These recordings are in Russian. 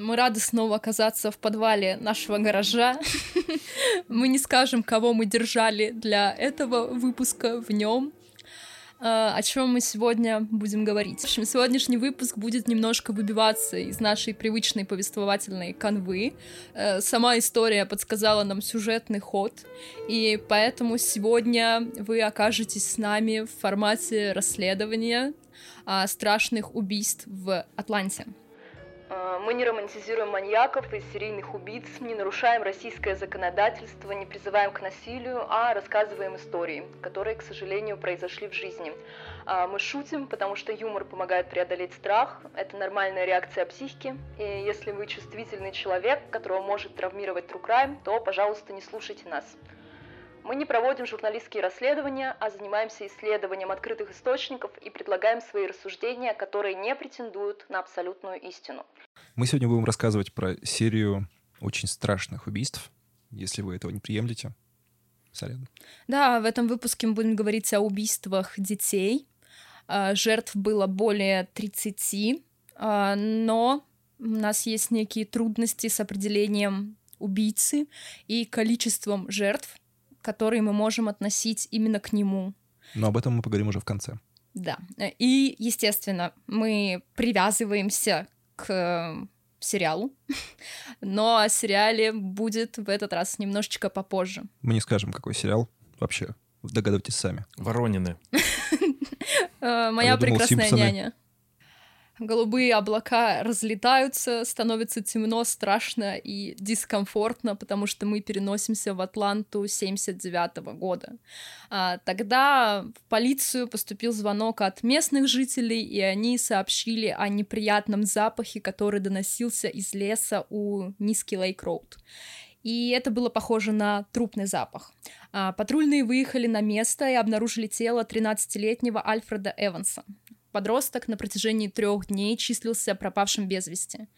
Мы рады снова оказаться в подвале нашего гаража. Мы не скажем, кого мы держали для этого выпуска в нем. А, о чем мы сегодня будем говорить. В общем, сегодняшний выпуск будет немножко выбиваться из нашей привычной повествовательной канвы. Э, сама история подсказала нам сюжетный ход, и поэтому сегодня вы окажетесь с нами в формате расследования страшных убийств в Атланте. А, мы не романтизируем маньяков и серийных убийц, не нарушаем российское законодательство, не призываем к насилию, а рассказываем истории, которые, к сожалению, произошли в жизни. А, мы шутим, потому что юмор помогает преодолеть страх, это нормальная реакция психики, и если вы чувствительный человек, которого может травмировать true crime, то, пожалуйста, не слушайте нас. Мы не проводим журналистские расследования, а занимаемся исследованием открытых источников и предлагаем свои рассуждения, которые не претендуют на абсолютную истину. Мы сегодня будем рассказывать про серию очень страшных убийств, если вы этого не приемлете. Сорян. Да, в этом выпуске мы будем говорить о убийствах детей. А, жертв было более 30, а, но у нас есть некие трудности с определением убийцы и количеством жертв, которые мы можем относить именно к нему. Но об этом мы поговорим уже в конце. Да. И, естественно, мы привязываемся к э, сериалу, но о сериале будет в этот раз немножечко попозже. Мы не скажем, какой сериал вообще. Догадывайтесь сами. Воронины. Э, моя прекрасная няня голубые облака разлетаются, становится темно, страшно и дискомфортно, потому что мы переносимся в Атланту 79 -го года. А, тогда в полицию поступил звонок от местных жителей, и они сообщили о неприятном запахе, который доносился из леса у Низкий Лейк-Роуд и это было похоже на трупный запах. А, патрульные выехали на место и обнаружили тело 13-летнего Альфреда Эванса. Подросток на протяжении трех дней числился пропавшим без вести.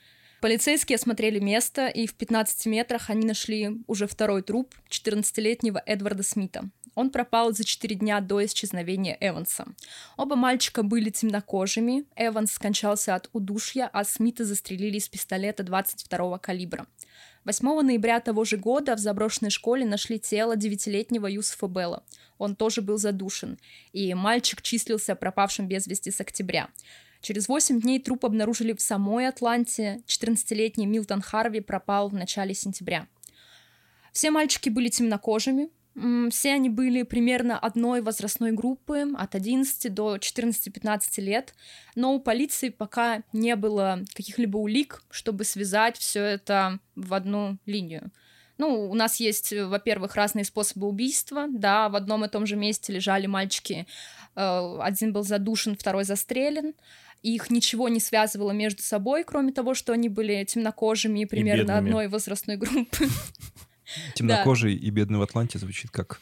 Полицейские осмотрели место, и в 15 метрах они нашли уже второй труп 14-летнего Эдварда Смита. Он пропал за 4 дня до исчезновения Эванса. Оба мальчика были темнокожими. Эванс скончался от удушья, а Смита застрелили из пистолета 22-го калибра. 8 ноября того же года в заброшенной школе нашли тело девятилетнего Юсуфа Белла. Он тоже был задушен, и мальчик числился пропавшим без вести с октября. Через 8 дней труп обнаружили в самой Атланте. 14-летний Милтон Харви пропал в начале сентября. Все мальчики были темнокожими, все они были примерно одной возрастной группы, от 11 до 14-15 лет, но у полиции пока не было каких-либо улик, чтобы связать все это в одну линию. Ну, у нас есть, во-первых, разные способы убийства, да, в одном и том же месте лежали мальчики, э, один был задушен, второй застрелен, их ничего не связывало между собой, кроме того, что они были темнокожими примерно одной возрастной группы. Темнокожий и бедный в Атланте звучит как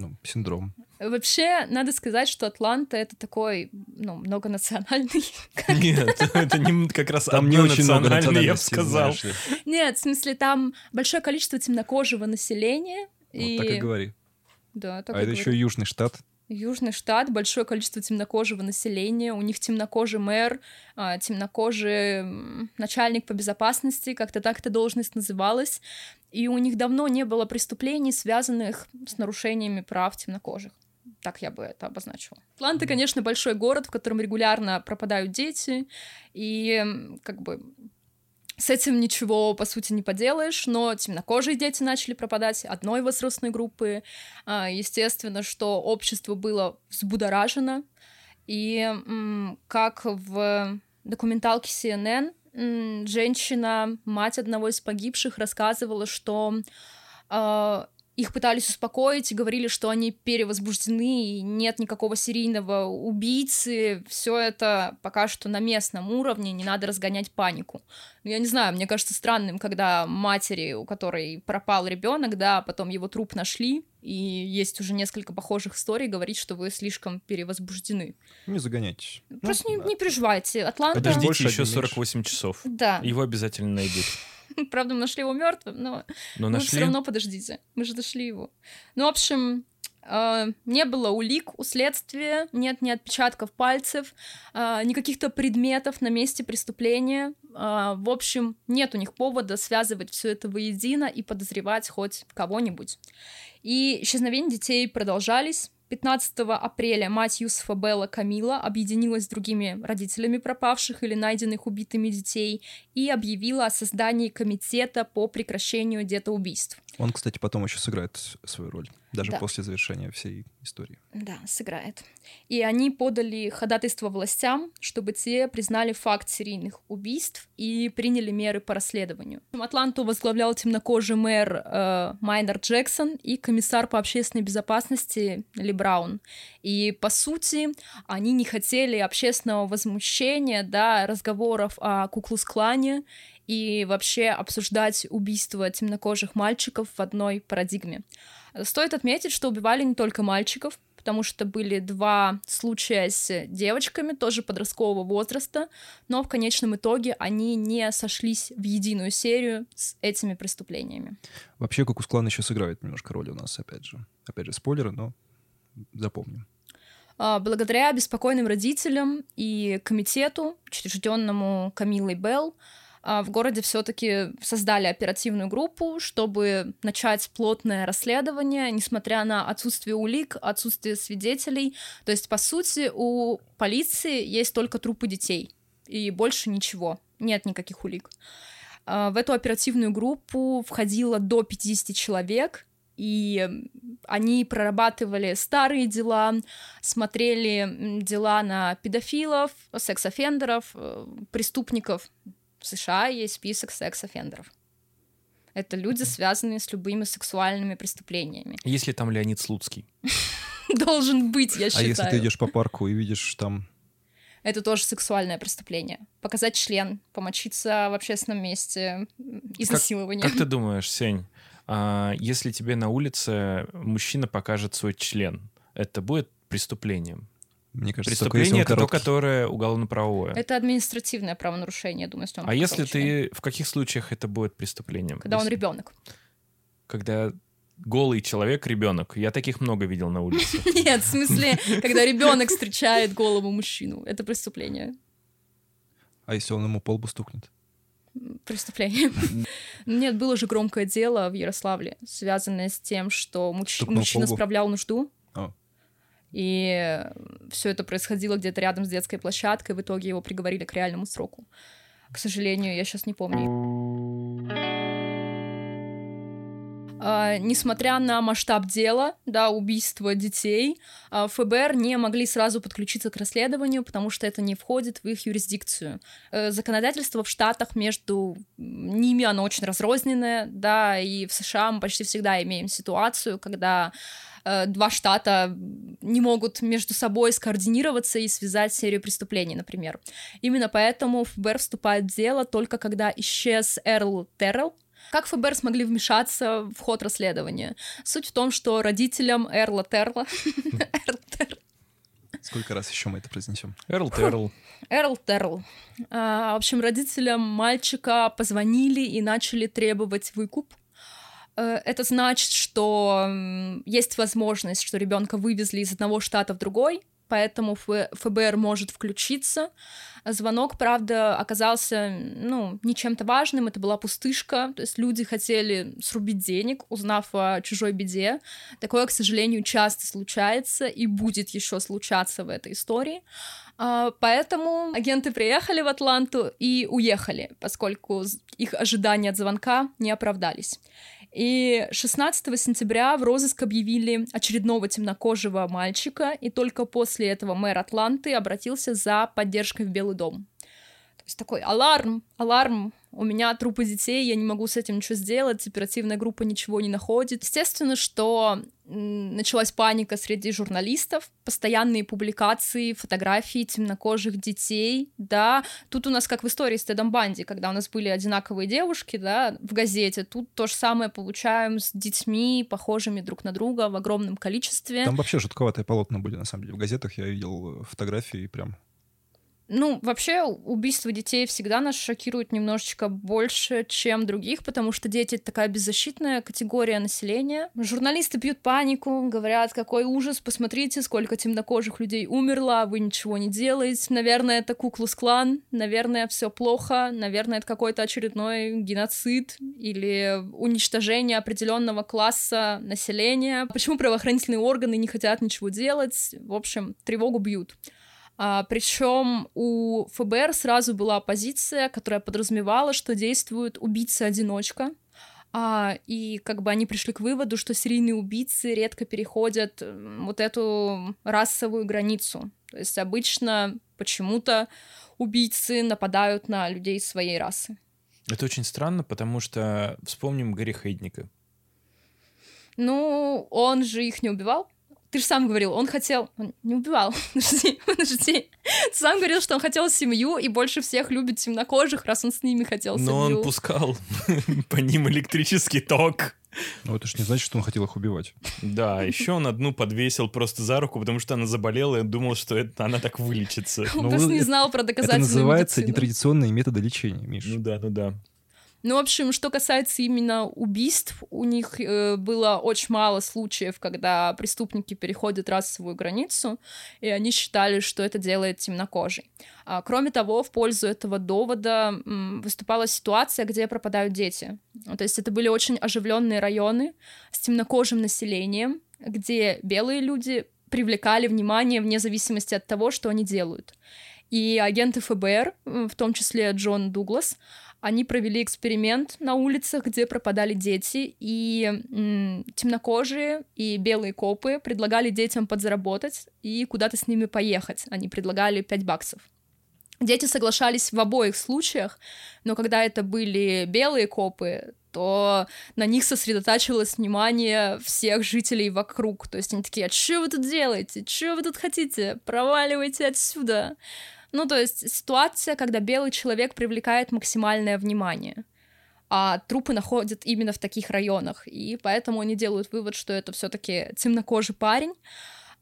ну, синдром. Вообще, надо сказать, что Атланта — это такой, ну, многонациональный. Нет, это не как раз там не очень национальный, я бы сказал. Нет, в смысле, там большое количество темнокожего населения. Вот так и говори. Да, так А это еще южный штат. Южный штат, большое количество темнокожего населения, у них темнокожий мэр, а, темнокожий начальник по безопасности, как-то так эта должность называлась, и у них давно не было преступлений, связанных с нарушениями прав темнокожих. Так я бы это обозначила. Атланта, конечно, большой город, в котором регулярно пропадают дети, и как бы с этим ничего, по сути, не поделаешь, но темнокожие дети начали пропадать одной возрастной группы. А, естественно, что общество было взбудоражено, и как в документалке CNN женщина, мать одного из погибших, рассказывала, что а, их пытались успокоить и говорили, что они перевозбуждены, и нет никакого серийного убийцы, все это пока что на местном уровне, не надо разгонять панику. Ну, я не знаю, мне кажется странным, когда матери, у которой пропал ребенок, да, потом его труп нашли, и есть уже несколько похожих историй, говорить, что вы слишком перевозбуждены. Не загоняйтесь. Просто ну, не, да. не переживайте. Атланта... Подождите еще 48 часов. Да. Его обязательно найдут. Правда, мы нашли его мертвым, но, но нашли? все равно подождите. Мы же нашли его. Ну, в общем, А, не было улик у следствия, нет ни отпечатков пальцев, а, ни каких-то предметов на месте преступления. А, в общем, нет у них повода связывать все это воедино и подозревать хоть кого-нибудь. И исчезновения детей продолжались. 15 апреля мать Юсуфа Белла Камила объединилась с другими родителями пропавших или найденных убитыми детей и объявила о создании комитета по прекращению детоубийств. Он, кстати, потом еще сыграет свою роль, даже Да. после завершения всей истории. Да, сыграет. И они подали ходатайство властям, чтобы те признали факт серийных убийств и приняли меры по расследованию. Атланту возглавлял темнокожий мэр э, Майнер Джексон и комиссар по общественной безопасности Ли Браун. И, по сути, они не хотели общественного возмущения, да, разговоров о Куклус-клане и вообще обсуждать убийство темнокожих мальчиков в одной парадигме. Стоит отметить, что убивали не только мальчиков, потому что были два случая с девочками, тоже подросткового возраста, но в конечном итоге они не сошлись в единую серию с этими преступлениями. Вообще, Кукус-клан еще сыграет немножко роль у нас, опять же. Опять же, спойлеры, но запомним. А, Благодаря беспокойным родителям и комитету, учрежденному Камилой Белл, в городе все-таки создали оперативную группу, чтобы начать плотное расследование, несмотря на отсутствие улик, отсутствие свидетелей. То есть, по сути, у полиции есть только трупы детей, и больше ничего, нет никаких улик. А, В эту оперативную группу входило до 50 человек, и они прорабатывали старые дела, смотрели дела на педофилов, секс-офендеров, э, преступников. В США есть список секс-офендеров. Это люди, связанные с любыми сексуальными преступлениями. Есть ли там Леонид Слуцкий? Должен быть, я А считаю. если ты идешь по парку и видишь там... Это тоже сексуальное преступление. Показать член, помочиться в общественном месте, изнасилование. Как ты думаешь, Сень, а, если тебе на улице мужчина покажет свой член, это будет преступлением? Мне кажется, только Преступление он это то, короткий. которое уголовно-правовое. Это административное правонарушение, я думаю, если он А если ты... В каких случаях это будет преступлением? Когда он Если- ребенок. Когда голый человек ребенок. Я таких много видел на улице. Нет, в смысле, когда ребенок встречает голову мужчину. Это преступление. А если он ему по лбу стукнет? Преступление. Нет, было же громкое дело в Ярославле, связанное с тем, что муч- мужчина справлял нужду. И все это происходило где-то рядом с детской площадкой. В итоге его приговорили к реальному сроку. К сожалению, я сейчас не помню. А, несмотря на масштаб дела, да, убийства детей, а, ФБР не могли сразу подключиться к расследованию, потому что это не входит в их юрисдикцию. Э, Законодательство в Штатах между ними, оно очень разрозненное, да, и в США мы почти всегда имеем ситуацию, когда э, два штата не могут между собой скоординироваться и связать серию преступлений, например. Именно поэтому ФБР вступает в дело только когда исчез Эрл Террелл, как ФБР смогли вмешаться в ход расследования? Суть в том, что родителям Эрла Терла... Эрл Терл- Сколько раз еще мы это произнесем? Эрл Терл. Эрл Терл. А, В общем, родителям мальчика позвонили и начали требовать выкуп. Э, Это значит, что есть возможность, что ребенка вывезли из одного штата в другой, поэтому ФБР может включиться. Звонок, правда, оказался, ну, не чем-то важным, это была пустышка, то есть люди хотели срубить денег, узнав о чужой беде. Такое, к сожалению, часто случается и будет еще случаться в этой истории. А, Поэтому агенты приехали в Атланту и уехали, поскольку их ожидания от звонка не оправдались. И 16 сентября в розыск объявили очередного темнокожего мальчика, и только после этого мэр Атланты обратился за поддержкой в Белый дом. Есть такой аларм, аларм, у меня трупы детей, я не могу с этим ничего сделать, оперативная группа ничего не находит. Естественно, что началась паника среди журналистов, постоянные публикации, фотографии темнокожих детей, да. Тут у нас как в истории с Тедом Банди, когда у нас были одинаковые девушки, да, в газете, тут то же самое получаем с детьми, похожими друг на друга в огромном количестве. Там вообще жутковатые полотна были, на самом деле. В газетах я видел э, фотографии прям... Ну, вообще, убийство детей всегда нас шокирует немножечко больше, чем других, потому что дети — это такая беззащитная категория населения. Журналисты бьют панику, говорят, какой ужас, посмотрите, сколько темнокожих людей умерло, вы ничего не делаете. Наверное, это Куклус-клан, наверное, все плохо, наверное, это какой-то очередной геноцид или уничтожение определенного класса населения. Почему правоохранительные органы не хотят ничего делать? В общем, тревогу бьют. А, причем у ФБР сразу была позиция, которая подразумевала, что действует убийца-одиночка. А, и как бы они пришли к выводу, что серийные убийцы редко переходят вот эту расовую границу. То есть обычно почему-то убийцы нападают на людей своей расы. Это очень странно, потому что вспомним Гарри Хейдника. Ну, он же их не убивал. Ты же сам говорил, он хотел... Он не убивал. Подожди, подожди. Ты сам говорил, что он хотел семью и больше всех любит темнокожих, раз он с ними хотел семью. Но он пускал по ним электрический ток. Ну, это ж не значит, что он хотел их убивать. Да, еще он одну подвесил просто за руку, потому что она заболела и думал, что это, она так вылечится. Он ну, просто не знал про доказательную Это называется нетрадиционные методы лечения, Миш. Ну да, ну да. Ну, в общем, что касается именно убийств, у них э, было очень мало случаев, когда преступники переходят расовую границу, и они считали, что это делает темнокожий. А, кроме того, в пользу этого довода м, выступала ситуация, где пропадают дети. То есть это были очень оживленные районы с темнокожим населением, где белые люди привлекали внимание вне зависимости от того, что они делают. И агенты ФБР, в том числе Джон Дуглас, они провели эксперимент на улицах, где пропадали дети, и м, темнокожие и белые копы предлагали детям подзаработать и куда-то с ними поехать. Они предлагали 5 баксов. Дети соглашались в обоих случаях, но когда это были белые копы, то на них сосредотачивалось внимание всех жителей вокруг. То есть они такие, а что вы тут делаете? Что вы тут хотите? Проваливайте отсюда. Ну, то есть ситуация, когда белый человек привлекает максимальное внимание, а трупы находят именно в таких районах, и поэтому они делают вывод, что это все-таки темнокожий парень.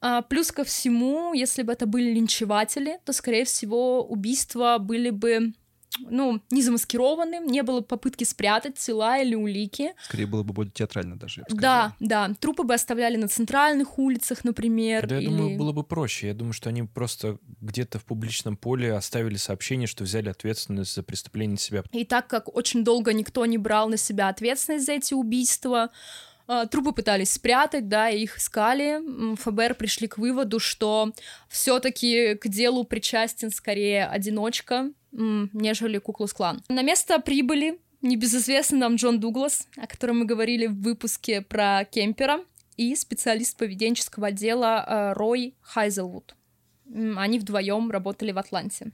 А, плюс ко всему, если бы это были линчеватели, то, скорее всего, убийства были бы ну, не замаскированным, не было попытки спрятать тела или улики. Скорее было бы более театрально даже. Да, да. Трупы бы оставляли на центральных улицах, например. Да, или... я думаю, было бы проще. Я думаю, что они просто где-то в публичном поле оставили сообщение, что взяли ответственность за преступление на себя. И так как очень долго никто не брал на себя ответственность за эти убийства, Трупы пытались спрятать, да, их искали. ФБР пришли к выводу, что все-таки к делу причастен скорее одиночка, нежели Куклус-клан. На место прибыли небезызвестный нам Джон Дуглас, о котором мы говорили в выпуске про Кемпера, и специалист поведенческого отдела э, Рой Хайзелвуд. Они вдвоем работали в Атланте.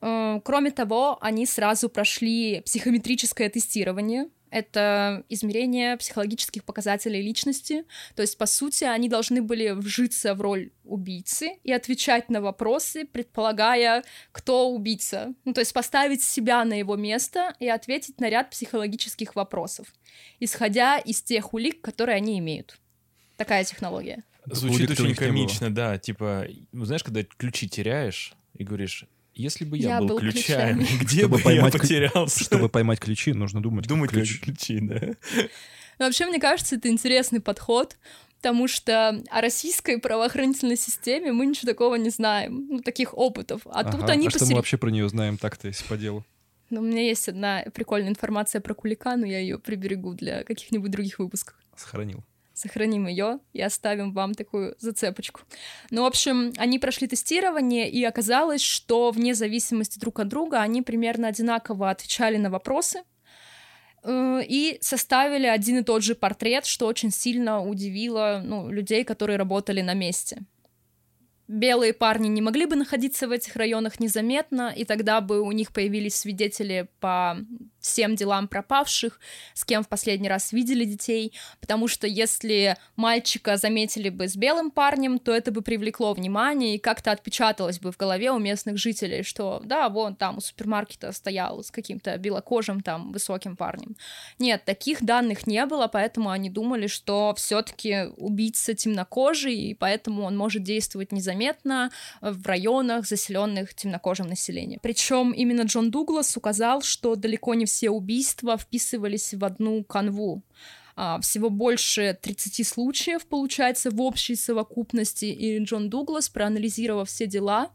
Э, кроме того, они сразу прошли психометрическое тестирование, это измерение психологических показателей личности. То есть, по сути, они должны были вжиться в роль убийцы и отвечать на вопросы, предполагая, кто убийца. Ну, то есть поставить себя на его место и ответить на ряд психологических вопросов, исходя из тех улик, которые они имеют. Такая технология. Звучит очень комично, да. Типа, знаешь, когда ключи теряешь и говоришь, если бы я, я был, был ключами, ключами, где чтобы бы поймать я потерялся? Чтобы поймать ключи, нужно думать. Думать ключ. ключи, да. Но вообще, мне кажется, это интересный подход, потому что о российской правоохранительной системе мы ничего такого не знаем, ну, таких опытов. А ага, тут они... А посер... что мы вообще про нее знаем так-то, если по делу? Ну, у меня есть одна прикольная информация про Кулика, но я ее приберегу для каких-нибудь других выпусков. Сохранил сохраним ее и оставим вам такую зацепочку. Ну, в общем, они прошли тестирование, и оказалось, что вне зависимости друг от друга они примерно одинаково отвечали на вопросы, э, и составили один и тот же портрет, что очень сильно удивило ну, людей, которые работали на месте. Белые парни не могли бы находиться в этих районах незаметно, и тогда бы у них появились свидетели по всем делам пропавших, с кем в последний раз видели детей, потому что если мальчика заметили бы с белым парнем, то это бы привлекло внимание и как-то отпечаталось бы в голове у местных жителей, что да, вон там у супермаркета стоял с каким-то белокожим там высоким парнем. Нет, таких данных не было, поэтому они думали, что все-таки убийца темнокожий, и поэтому он может действовать незаметно в районах, заселенных темнокожим населением. Причем именно Джон Дуглас указал, что далеко не все убийства вписывались в одну канву. А, всего больше 30 случаев, получается, в общей совокупности, и Джон Дуглас, проанализировав все дела,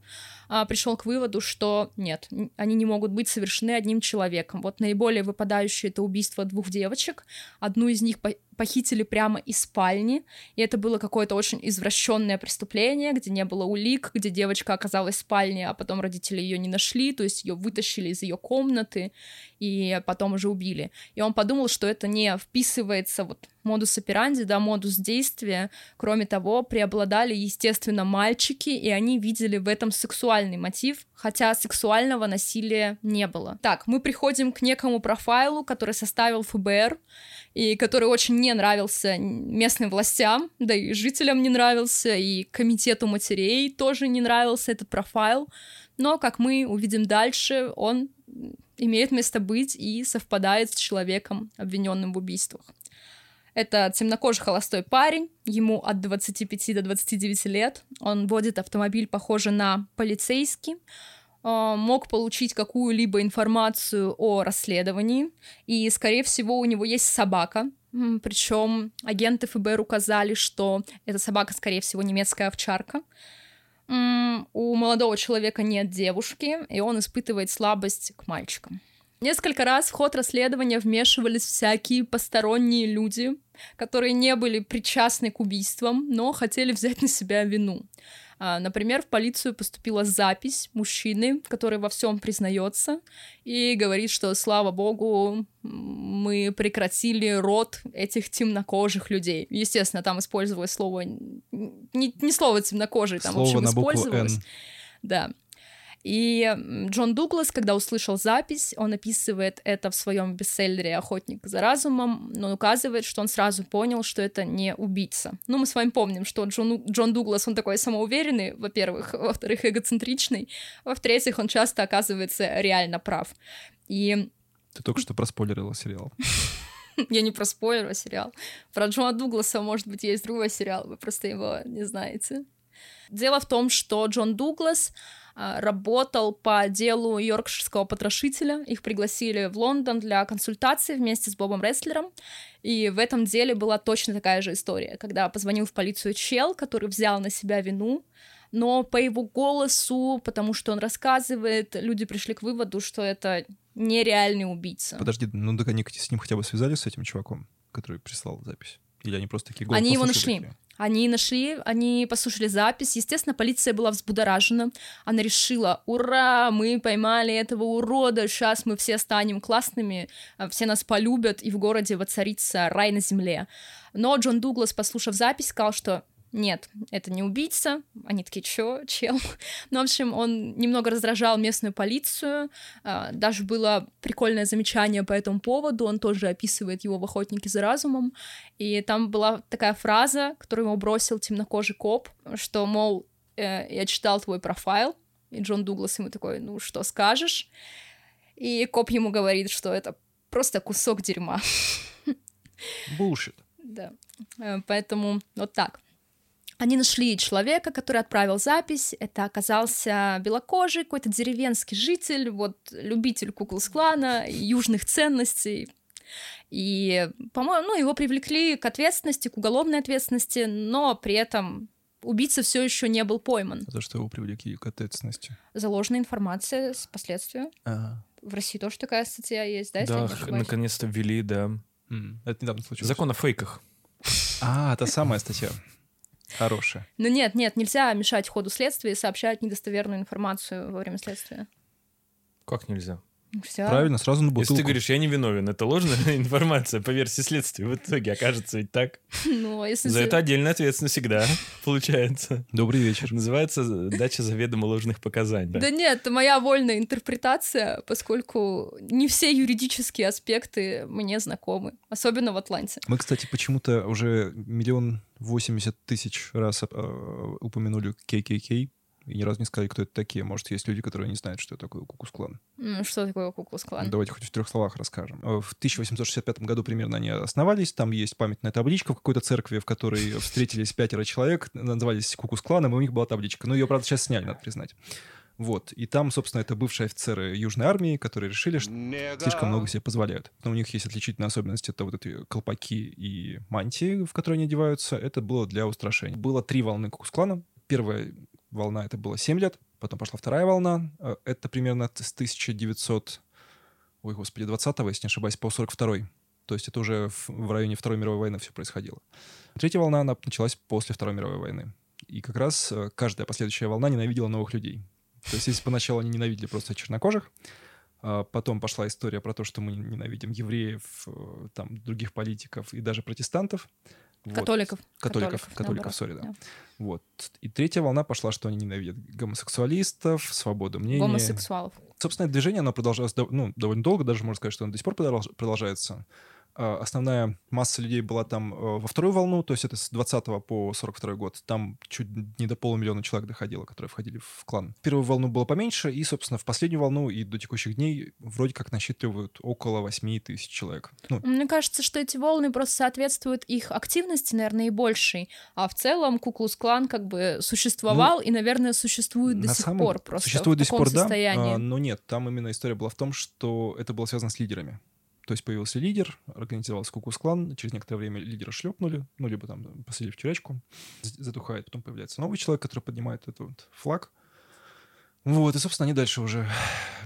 а, пришел к выводу, что нет, они не могут быть совершены одним человеком. Вот наиболее выпадающее это убийство двух девочек. Одну из них похитили прямо из спальни, и это было какое-то очень извращенное преступление, где не было улик, где девочка оказалась в спальне, а потом родители ее не нашли, то есть ее вытащили из ее комнаты и потом уже убили. И он подумал, что это не вписывается вот модус операнди, да, модус действия. Кроме того, преобладали, естественно, мальчики, и они видели в этом сексуальный мотив, хотя сексуального насилия не было. Так, мы приходим к некому профайлу, который составил ФБР, и который очень не нравился местным властям, да и жителям не нравился, и комитету матерей тоже не нравился этот профайл. Но, как мы увидим дальше, он имеет место быть и совпадает с человеком, обвиненным в убийствах. Это темнокожий холостой парень, ему от 25 до 29 лет. Он водит автомобиль, похожий на полицейский, а, мог получить какую-либо информацию о расследовании, и, скорее всего, у него есть собака, причем агенты ФБР указали, что эта собака, скорее всего, немецкая овчарка. У молодого человека нет девушки, и он испытывает слабость к мальчикам. Несколько раз в ход расследования вмешивались всякие посторонние люди, которые не были причастны к убийствам, но хотели взять на себя вину. А, например, в полицию поступила запись мужчины, который во всем признается и говорит, что, слава богу, мы прекратили род этих темнокожих людей. Естественно, там использовалось слово... Не, не слово темнокожий, там, слово в общем, использовалось. Да. И Джон Дуглас, когда услышал запись, он описывает это в своем бестселлере «Охотник за разумом», но указывает, что он сразу понял, что это не убийца. Ну, мы с вами помним, что Джон, Джон Дуглас, он такой самоуверенный, во-первых, во-вторых, эгоцентричный, во-вторых, он часто оказывается реально прав. И... Ты только что проспойлерила сериал. Я не проспойлерила сериал. Про Джона Дугласа, может быть, есть другой сериал, вы просто его не знаете. Дело в том, что Джон Дуглас работал по делу йоркширского потрошителя. Их пригласили в Лондон для консультации вместе с Бобом Рестлером. И в этом деле была точно такая же история, когда позвонил в полицию чел, который взял на себя вину, но по его голосу, потому что он рассказывает, люди пришли к выводу, что это нереальный убийца. Подожди, ну так они с ним хотя бы связались, с этим чуваком, который прислал запись? Или они просто такие Они его нашли. Такие? Они нашли, они послушали запись. Естественно, полиция была взбудоражена. Она решила, ура, мы поймали этого урода, сейчас мы все станем классными, э, все нас полюбят, и в городе воцарится рай на земле. Но Джон Дуглас, послушав запись, сказал, что нет, это не убийца. Они такие, чё, чел? Ну, в общем, он немного раздражал местную полицию. А, даже было прикольное замечание по этому поводу. Он тоже описывает его в «Охотнике за разумом». И там была такая фраза, которую ему бросил темнокожий коп, что, мол, э, я читал твой профайл, и Джон Дуглас ему такой, ну, что скажешь? И коп ему говорит, что это просто кусок дерьма. Булшит. Да. Э, поэтому вот так. Они нашли человека, который отправил запись. Это оказался белокожий, какой-то деревенский житель, вот любитель кукол-склана, южных ценностей. И, по-моему, ну, его привлекли к ответственности, к уголовной ответственности, но при этом убийца все еще не был пойман. За что его привлекли к ответственности? Заложена информация с последствия. Ага. В России тоже такая статья есть, да? Да, наконец-то ввели, да. Mm. Это недавно случилось. Закон о фейках. А, это самая статья. Хорошая. Ну нет, нет, нельзя мешать ходу следствия и сообщать недостоверную информацию во время следствия. Как нельзя? Все. Правильно, сразу на бутылку. Если ты говоришь, я не виновен, это ложная информация по версии следствия. В итоге окажется ведь так. Ну, а если... За это отдельная ответственность всегда получается. Добрый вечер. Называется дача заведомо ложных показаний. Да нет, это моя вольная интерпретация, поскольку не все юридические аспекты мне знакомы, особенно в Атланте. Мы, кстати, почему-то уже миллион восемьдесят тысяч раз э, упомянули KKK, и ни разу не сказали, кто это такие. Может, есть люди, которые не знают, что такое Кукус-клан. Что такое Кукус-клан? Давайте хоть в трех словах расскажем. Э, в 1865 году примерно они основались. Там есть памятная табличка в какой-то церкви, в которой встретились пятеро человек, назывались Кукус-кланом, и у них была табличка. Но ее, правда, сейчас сняли, надо признать. Вот. И там, собственно, это бывшие офицеры Южной армии, которые решили, что слишком много себе позволяют. Но у них есть отличительная особенность. Это вот эти колпаки и мантии, в которые они одеваются. Это было для устрашения. Было три волны Кукус-клана. Первая волна это было 7 лет, потом пошла вторая волна, э, это примерно с 1900, ой, господи, 20 если не ошибаюсь, по 42 то есть это уже в, в районе Второй мировой войны все происходило. Третья волна, она началась после Второй мировой войны. И как раз э, каждая последующая волна ненавидела новых людей. То есть если поначалу они ненавидели просто чернокожих, а потом пошла история про то, что мы ненавидим евреев, э, там, других политиков и даже протестантов, Католиков. Католиков, католиков, сори, да. да. Вот. И третья волна пошла, что они ненавидят гомосексуалистов, свободу мнения. Гомосексуалов. Собственно, движение, оно продолжалось ну, довольно долго, даже можно сказать, что оно до сих пор продолжается. А, основная масса людей была там э, во вторую волну, то есть это с 20 по 42 год. Там чуть не до полумиллиона человек доходило, которые входили в клан. Первую волну было поменьше, и, собственно, в последнюю волну и до текущих дней вроде как насчитывают около 8 тысяч человек. Ну, Мне кажется, что эти волны просто соответствуют их активности, наверное, и большей. А в целом Куклус клан как бы существовал ну, и, наверное, существует до сих пор просто Существует до сих пор, состоянии. да, но нет, там именно история была в том, что это было связано с лидерами. То есть появился лидер, организовался кукус-клан, через некоторое время лидера шлепнули, ну, либо там посадили в тюрячку, затухает, потом появляется новый человек, который поднимает этот вот флаг. Вот, и, собственно, они дальше уже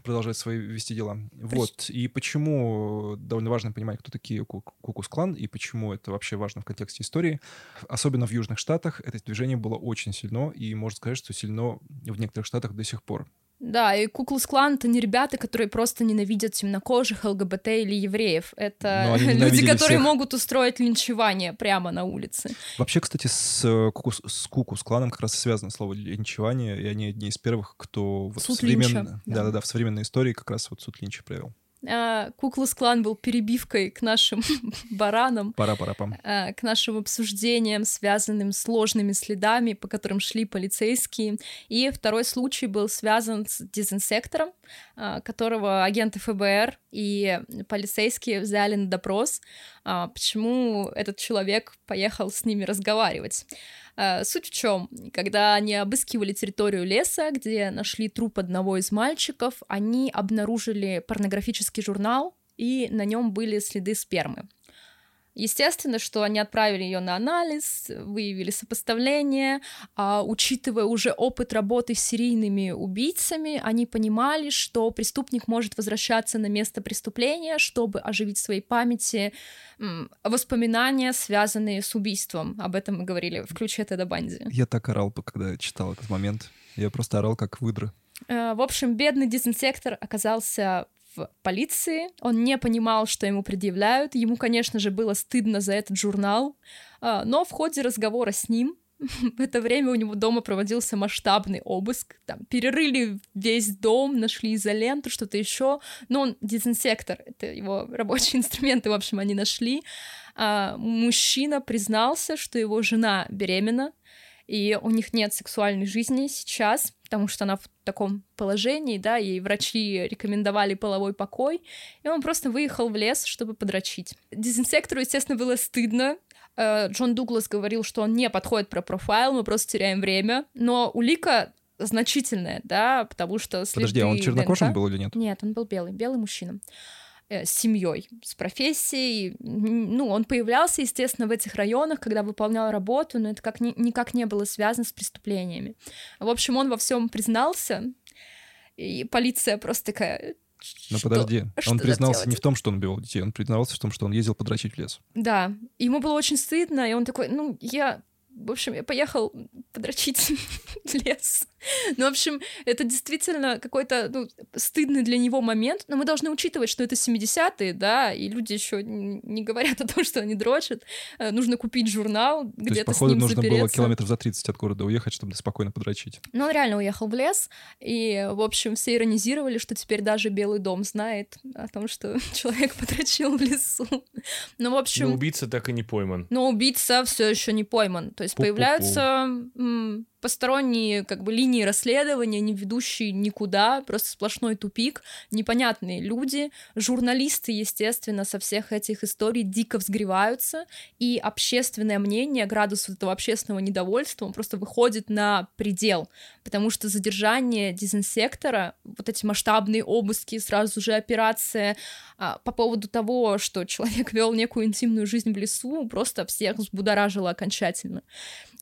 продолжают свои вести дела. Вот, и почему довольно важно понимать, кто такие Кукус-клан, и почему это вообще важно в контексте истории. Особенно в Южных Штатах это движение было очень сильно, и можно сказать, что сильно в некоторых штатах до сих пор. Да, и Куклус Клан — это не ребята, которые просто ненавидят темнокожих, ЛГБТ или евреев. Это люди, которые всех. могут устроить линчевание прямо на улице. Вообще, кстати, с э, Кукус, с Кукус Кланом как раз и связано слово линчевание, и они одни из первых, кто вот суд современ... да. Да, да, в современной истории как раз вот суд Линча провел. А, Куклус Клан был перебивкой к нашим баранам, пора, пора, пам. А, к нашим обсуждениям, связанным с ложными следами, по которым шли полицейские. И второй случай был связан с дезинсектором, а, которого агенты ФБР и полицейские взяли на допрос, почему этот человек поехал с ними разговаривать. Э, суть в чем? Когда они обыскивали территорию леса, где нашли труп одного из мальчиков, они обнаружили порнографический журнал, и на нем были следы спермы. Естественно, что они отправили ее на анализ, выявили сопоставление, а, учитывая уже опыт работы с серийными убийцами, они понимали, что преступник может возвращаться на место преступления, чтобы оживить в своей памяти воспоминания, связанные с убийством. Об этом мы говорили в ключе Теда Банди. Я так орал, когда читал этот момент. Я просто орал, как выдра. Э, в общем, бедный дезинсектор оказался полиции, он не понимал, что ему предъявляют, ему, конечно же, было стыдно за этот журнал, а, но в ходе разговора с ним в это время у него дома проводился масштабный обыск. Там перерыли весь дом, нашли изоленту, что-то еще. Но он дезинсектор, это его рабочие инструменты, в общем, они нашли. А, мужчина признался, что его жена беременна, и у них нет сексуальной жизни сейчас, потому что она в таком положении, да, ей врачи рекомендовали половой покой, и он просто выехал в лес, чтобы подрочить. Дезинсектору, естественно, было стыдно, э, Джон Дуглас говорил, что он не подходит про профайл, мы просто теряем время, но улика значительная, да, потому что следы Подожди, а он чернокожим ДНК... был или нет? Нет, он был белый, белый мужчина. Э, с семьей, с профессией. Ну, он появлялся, естественно, в этих районах, когда выполнял работу, но это как ни, никак не было связано с преступлениями. В общем, он во всем признался, и полиция просто такая... Ну подожди, что он признался не в том, что он убивал детей, он признался в том, что он ездил подрочить в лес. Да, ему было очень стыдно, и он такой, ну, я в общем, я поехал подрочить в лес. Ну, в общем, это действительно какой-то ну, стыдный для него момент, но мы должны учитывать, что это 70-е, да, и люди еще не говорят о том, что они дрочат. Э, нужно купить журнал, где-то походу, с ним нужно запереться. было километров за 30 от города уехать, чтобы спокойно подрочить. Ну, он реально уехал в лес, и, в общем, все иронизировали, что теперь даже Белый дом знает о том, что человек подрочил в лесу. Ну, в общем... Но убийца так и не пойман. Но убийца все еще не пойман. То есть появляются посторонние как бы линии расследования, не ведущие никуда, просто сплошной тупик, непонятные люди, журналисты, естественно, со всех этих историй дико взгреваются, и общественное мнение, градус этого общественного недовольства, он просто выходит на предел, потому что задержание дезинсектора, вот эти масштабные обыски, сразу же операция а, по поводу того, что человек вел некую интимную жизнь в лесу, просто всех взбудоражило окончательно.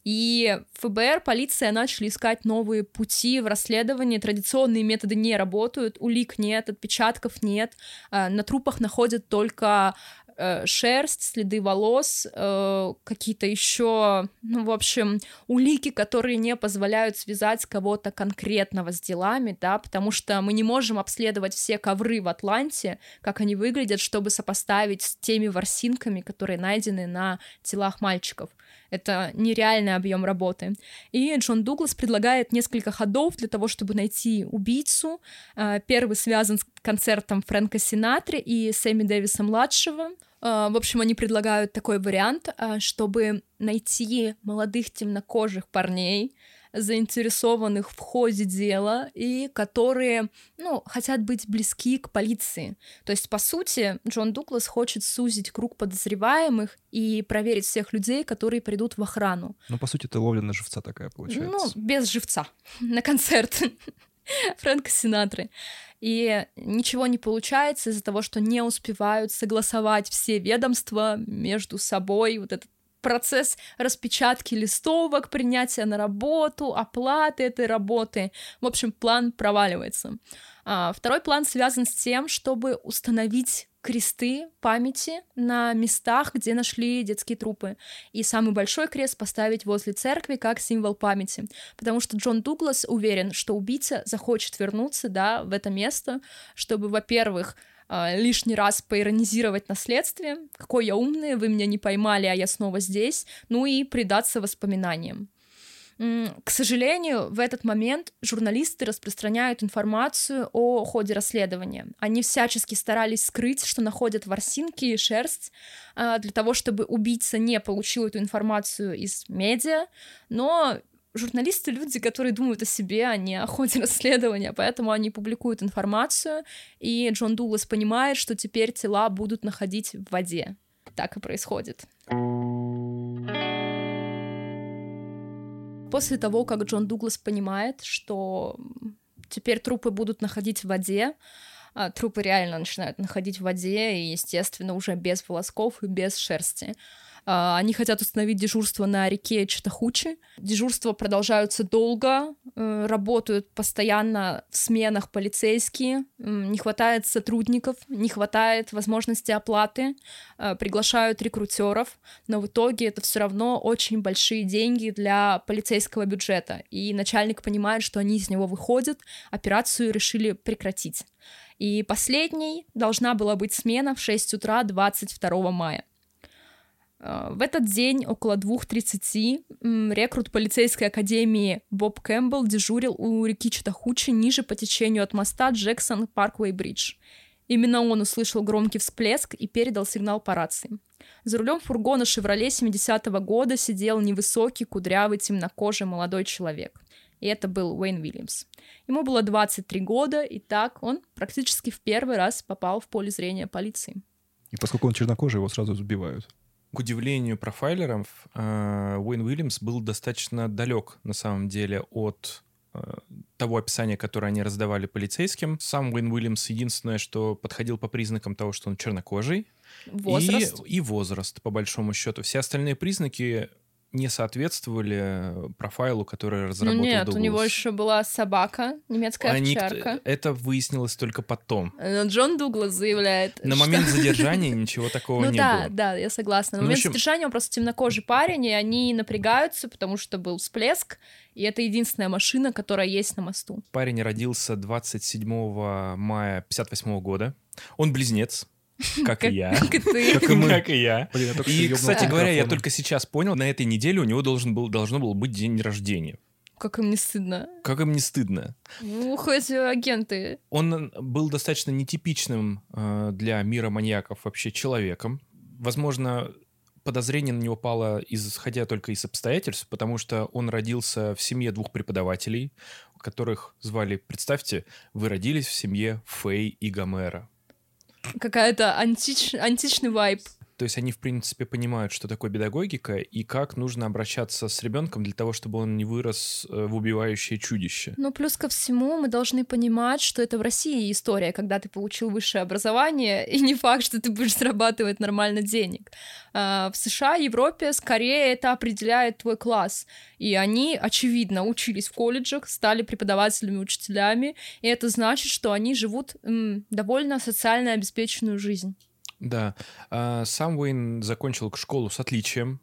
И ФБР, полиция начали искать новые пути в расследовании. Традиционные методы не работают, улик нет, отпечатков нет. А, на трупах находят только э, шерсть, следы волос, э, какие-то еще, ну, в общем, улики, которые не позволяют связать кого-то конкретного с делами, да, потому что мы не можем обследовать все ковры в Атланте, как они выглядят, чтобы сопоставить с теми ворсинками, которые найдены на телах мальчиков. Это нереальный объем работы. И Джон Дуглас предлагает несколько ходов для того, чтобы найти убийцу. А, первый связан с концертом Фрэнка Синатри и Сэмми Дэвиса-младшего. А, в общем, они предлагают такой вариант, а, чтобы найти молодых темнокожих парней, заинтересованных в ходе дела и которые, ну, хотят быть близки к полиции. То есть, по сути, Джон Дуглас хочет сузить круг подозреваемых и проверить всех людей, которые придут в охрану. Ну, по сути, это ловля на живца такая получается. Ну, без живца. На концерт. Фрэнка Синатры. И ничего не получается из-за того, что не успевают согласовать все ведомства между собой. Вот этот процесс распечатки листовок, принятия на работу, оплаты этой работы. В общем, план проваливается. А, второй план связан с тем, чтобы установить кресты памяти на местах, где нашли детские трупы. И самый большой крест поставить возле церкви как символ памяти. Потому что Джон Дуглас уверен, что убийца захочет вернуться да, в это место, чтобы, во-первых, э, лишний раз поиронизировать на следствие, какой я умный, вы меня не поймали, а я снова здесь, ну и предаться воспоминаниям. К сожалению, в этот момент журналисты распространяют информацию о ходе расследования. Они всячески старались скрыть, что находят ворсинки и шерсть а, для того, чтобы убийца не получил эту информацию из медиа, но журналисты люди, которые думают о себе, а не о ходе расследования, поэтому они публикуют информацию, и Джон Дуглас понимает, что теперь тела будут находить в воде. Так и происходит. После того, как Джон Дуглас понимает, что теперь трупы будут находить в воде, а трупы реально начинают находить в воде, и, естественно, уже без волосков и без шерсти. А, они хотят установить дежурство на реке Читахучи. Дежурства продолжаются долго, э, работают постоянно в сменах полицейские, не хватает сотрудников, не хватает возможности оплаты, э, приглашают рекрутеров, но в итоге это все равно очень большие деньги для полицейского бюджета, и начальник понимает, что они из него выходят, операцию решили прекратить. И последней должна была быть смена в 6 утра 22 мая. Э, в этот день около 2.30 рекрут полицейской академии Боб Кэмпбелл дежурил у реки Читахучи ниже по течению от моста Джексон Парквей Бридж. Именно он услышал громкий всплеск и передал сигнал по рации. За рулем фургона «Шевроле» 70-го года сидел невысокий, кудрявый, темнокожий молодой человек. И это был Уэйн Уильямс. Ему было 23 года, и так он практически в первый раз попал в поле зрения полиции. И поскольку он чернокожий, его сразу сбивают. К удивлению профайлеров, э, Уэйн Уильямс был достаточно далек, на самом деле, от э, того описания, которое они раздавали полицейским. Сам Уэйн Уильямс единственное, что подходил по признакам того, что он чернокожий. Возраст. И, и возраст, по большому счету. Все остальные признаки не соответствовали профайлу, который разработал Ну нет, Дуглас. у него еще была собака, немецкая А овчарка. Это выяснилось только потом. Но Джон Дуглас заявляет, На что- момент задержания ничего такого Ну не да, было. да, я согласна. На Ну, момент общем- задержания он просто темнокожий парень, и они напрягаются, потому что был всплеск, и это единственная машина, которая есть на мосту. Парень родился 27 мая 58 года. Он близнец, как и я. Как и ты. Как и мы. Как и я. Блин, И, кстати говоря, я только сейчас понял, на этой неделе у него должен был, должно было быть день рождения. Как им не стыдно. Как им не стыдно. Ух, эти агенты. Он был достаточно нетипичным э, для мира маньяков вообще человеком. Возможно, подозрение на него пало, исходя только из обстоятельств, потому что он родился в семье двух преподавателей, которых звали, представьте, вы родились в семье Фэй и Гомера. Какая-то антич... античный вайб. То есть они, в принципе, понимают, что такое педагогика и как нужно обращаться с ребенком для того, чтобы он не вырос э, в убивающее чудище. Ну, плюс ко всему, мы должны понимать, что это в России история, когда ты получил высшее образование, и не факт, что ты будешь зарабатывать нормально денег. А, В США, Европе скорее это определяет твой класс. И они, очевидно, учились в колледжах, стали преподавателями, учителями, и это значит, что они живут м, довольно социально обеспеченную жизнь. Да. А, Сам Уэйн закончил школу с отличием.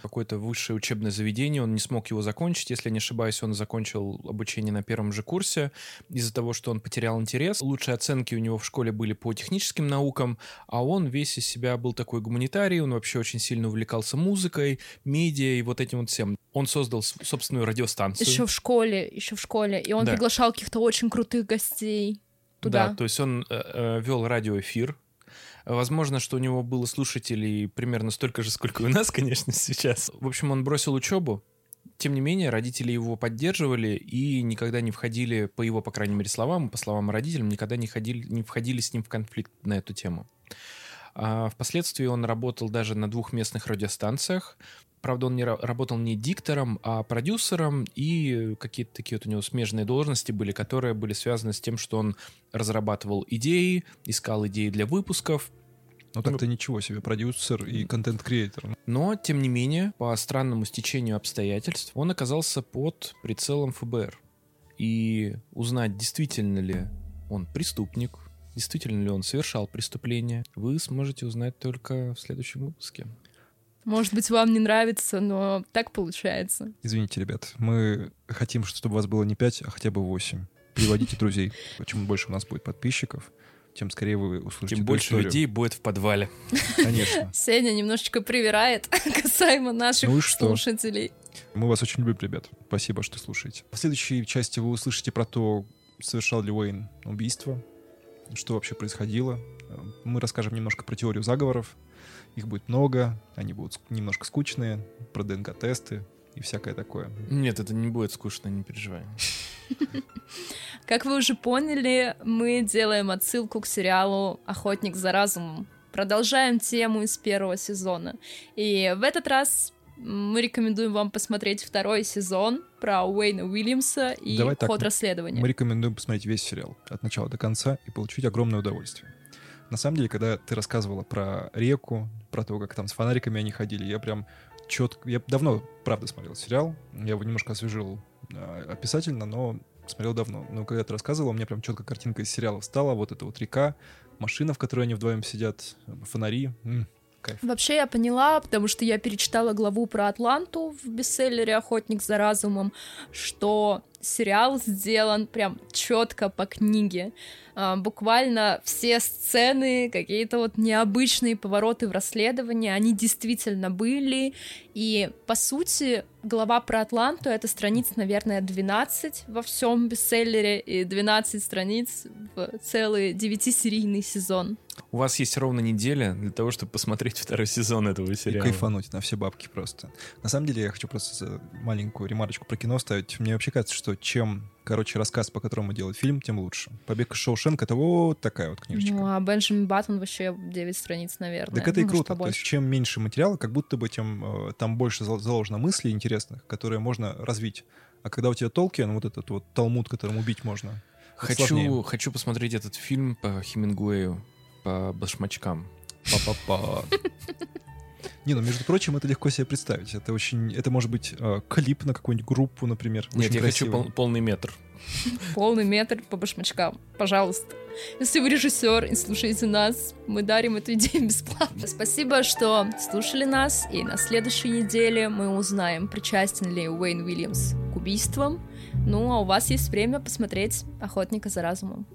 Какое-то высшее учебное заведение, он не смог его закончить. Если я не ошибаюсь, он закончил обучение на первом же курсе из-за того, что он потерял интерес. Лучшие оценки у него в школе были по техническим наукам, а он весь из себя был такой гуманитарий, он вообще очень сильно увлекался музыкой, медиа и вот этим вот всем. Он создал собственную радиостанцию. Еще в школе, еще в школе. И он Да. приглашал каких-то очень крутых гостей туда. Да, то есть он э, э, вел радиоэфир. Возможно, что у него было слушателей примерно столько же, сколько у нас, конечно, сейчас. В общем, он бросил учебу. Тем не менее, родители его поддерживали и никогда не входили, по его, по крайней мере, словам, по словам родителям, никогда не, ходили, не входили с ним в конфликт на эту тему. А впоследствии он работал даже на двух местных радиостанциях. Правда, он не ра- работал не диктором, а продюсером, и какие-то такие вот у него смежные должности были, которые были связаны с тем, что он разрабатывал идеи, искал идеи для выпусков, Ну так-то ничего себе, продюсер и контент-креатор. но, тем не менее, по странному стечению обстоятельств, он оказался под прицелом ФБР. И узнать, действительно ли он преступник, действительно ли он совершал преступление, вы сможете узнать только в следующем выпуске. Может быть, вам не нравится, но так получается. Извините, ребят, мы хотим, чтобы вас было не 5, а хотя бы 8. Приводите друзей. Чем больше у нас будет подписчиков, тем скорее вы услышите Тем больше историю. людей будет в подвале. Конечно. Сеня немножечко привирает касаемо наших Ну слушателей. Мы вас очень любим, ребят. Спасибо, что слушаете. В следующей части вы услышите про то, совершал ли Уэйн убийство, что вообще происходило. Мы расскажем немножко про теорию заговоров. Их будет много, они будут немножко скучные, про ДНК-тесты и всякое такое. Нет, это не будет скучно, не переживай. Как вы уже поняли, мы делаем отсылку к сериалу «Охотник за разумом». Продолжаем тему из первого сезона. И в этот раз мы рекомендуем вам посмотреть второй сезон про Уэйна Уильямса и Давай ход расследования. Мы рекомендуем посмотреть весь сериал от начала до конца и получить огромное удовольствие. На самом деле, когда ты рассказывала про реку, про то, как там с фонариками они ходили, я прям четко... Я давно, правда, смотрел сериал. Я его немножко освежил э, описательно, но смотрел давно. Но когда ты рассказывала, у меня прям четко картинка из сериала встала. Вот эта вот река, машина, в которой они вдвоем сидят, фонари. М, кайф. Вообще я поняла, потому что я перечитала главу про Атланту в бестселлере «Охотник за разумом», что сериал сделан прям четко по книге. А, буквально все сцены, какие-то вот необычные повороты в расследовании, они действительно были. И, по сути, глава про Атланту — это страниц, наверное, 12 во всем бестселлере, и 12 страниц в целый девятисерийный сезон. У вас есть ровно неделя для того, чтобы посмотреть второй сезон этого И сериала. кайфануть на все бабки просто. На самом деле, я хочу просто маленькую ремарочку про кино ставить. Мне вообще кажется, что чем, короче, рассказ, по которому делать фильм, тем лучше. «Побег из Шоушенка» — это вот такая вот книжечка. Ну, а Бенджамин Баттон вообще 9 страниц, наверное. Так это и Ну, круто. То есть, побольше. чем меньше материала, как будто бы тем э, там больше зал- заложено мыслей интересных, которые можно развить. А когда у тебя Толкин, вот этот вот Талмуд, которым убить можно, Хочу, сложнее. хочу посмотреть этот фильм по Хемингуэю, по башмачкам. Па-па-па. Не, ну, между прочим, это легко себе представить. Это очень... Это может быть э, клип на какую-нибудь группу, например. Нет, очень я красивый. хочу пол- полный метр. Полный метр по башмачкам. Пожалуйста. Если вы режиссер и слушаете нас, мы дарим эту идею бесплатно. Спасибо, что слушали нас, и на следующей неделе мы узнаем, причастен ли Уэйн Уильямс к убийствам. Ну, а у вас есть время посмотреть «Охотника за разумом».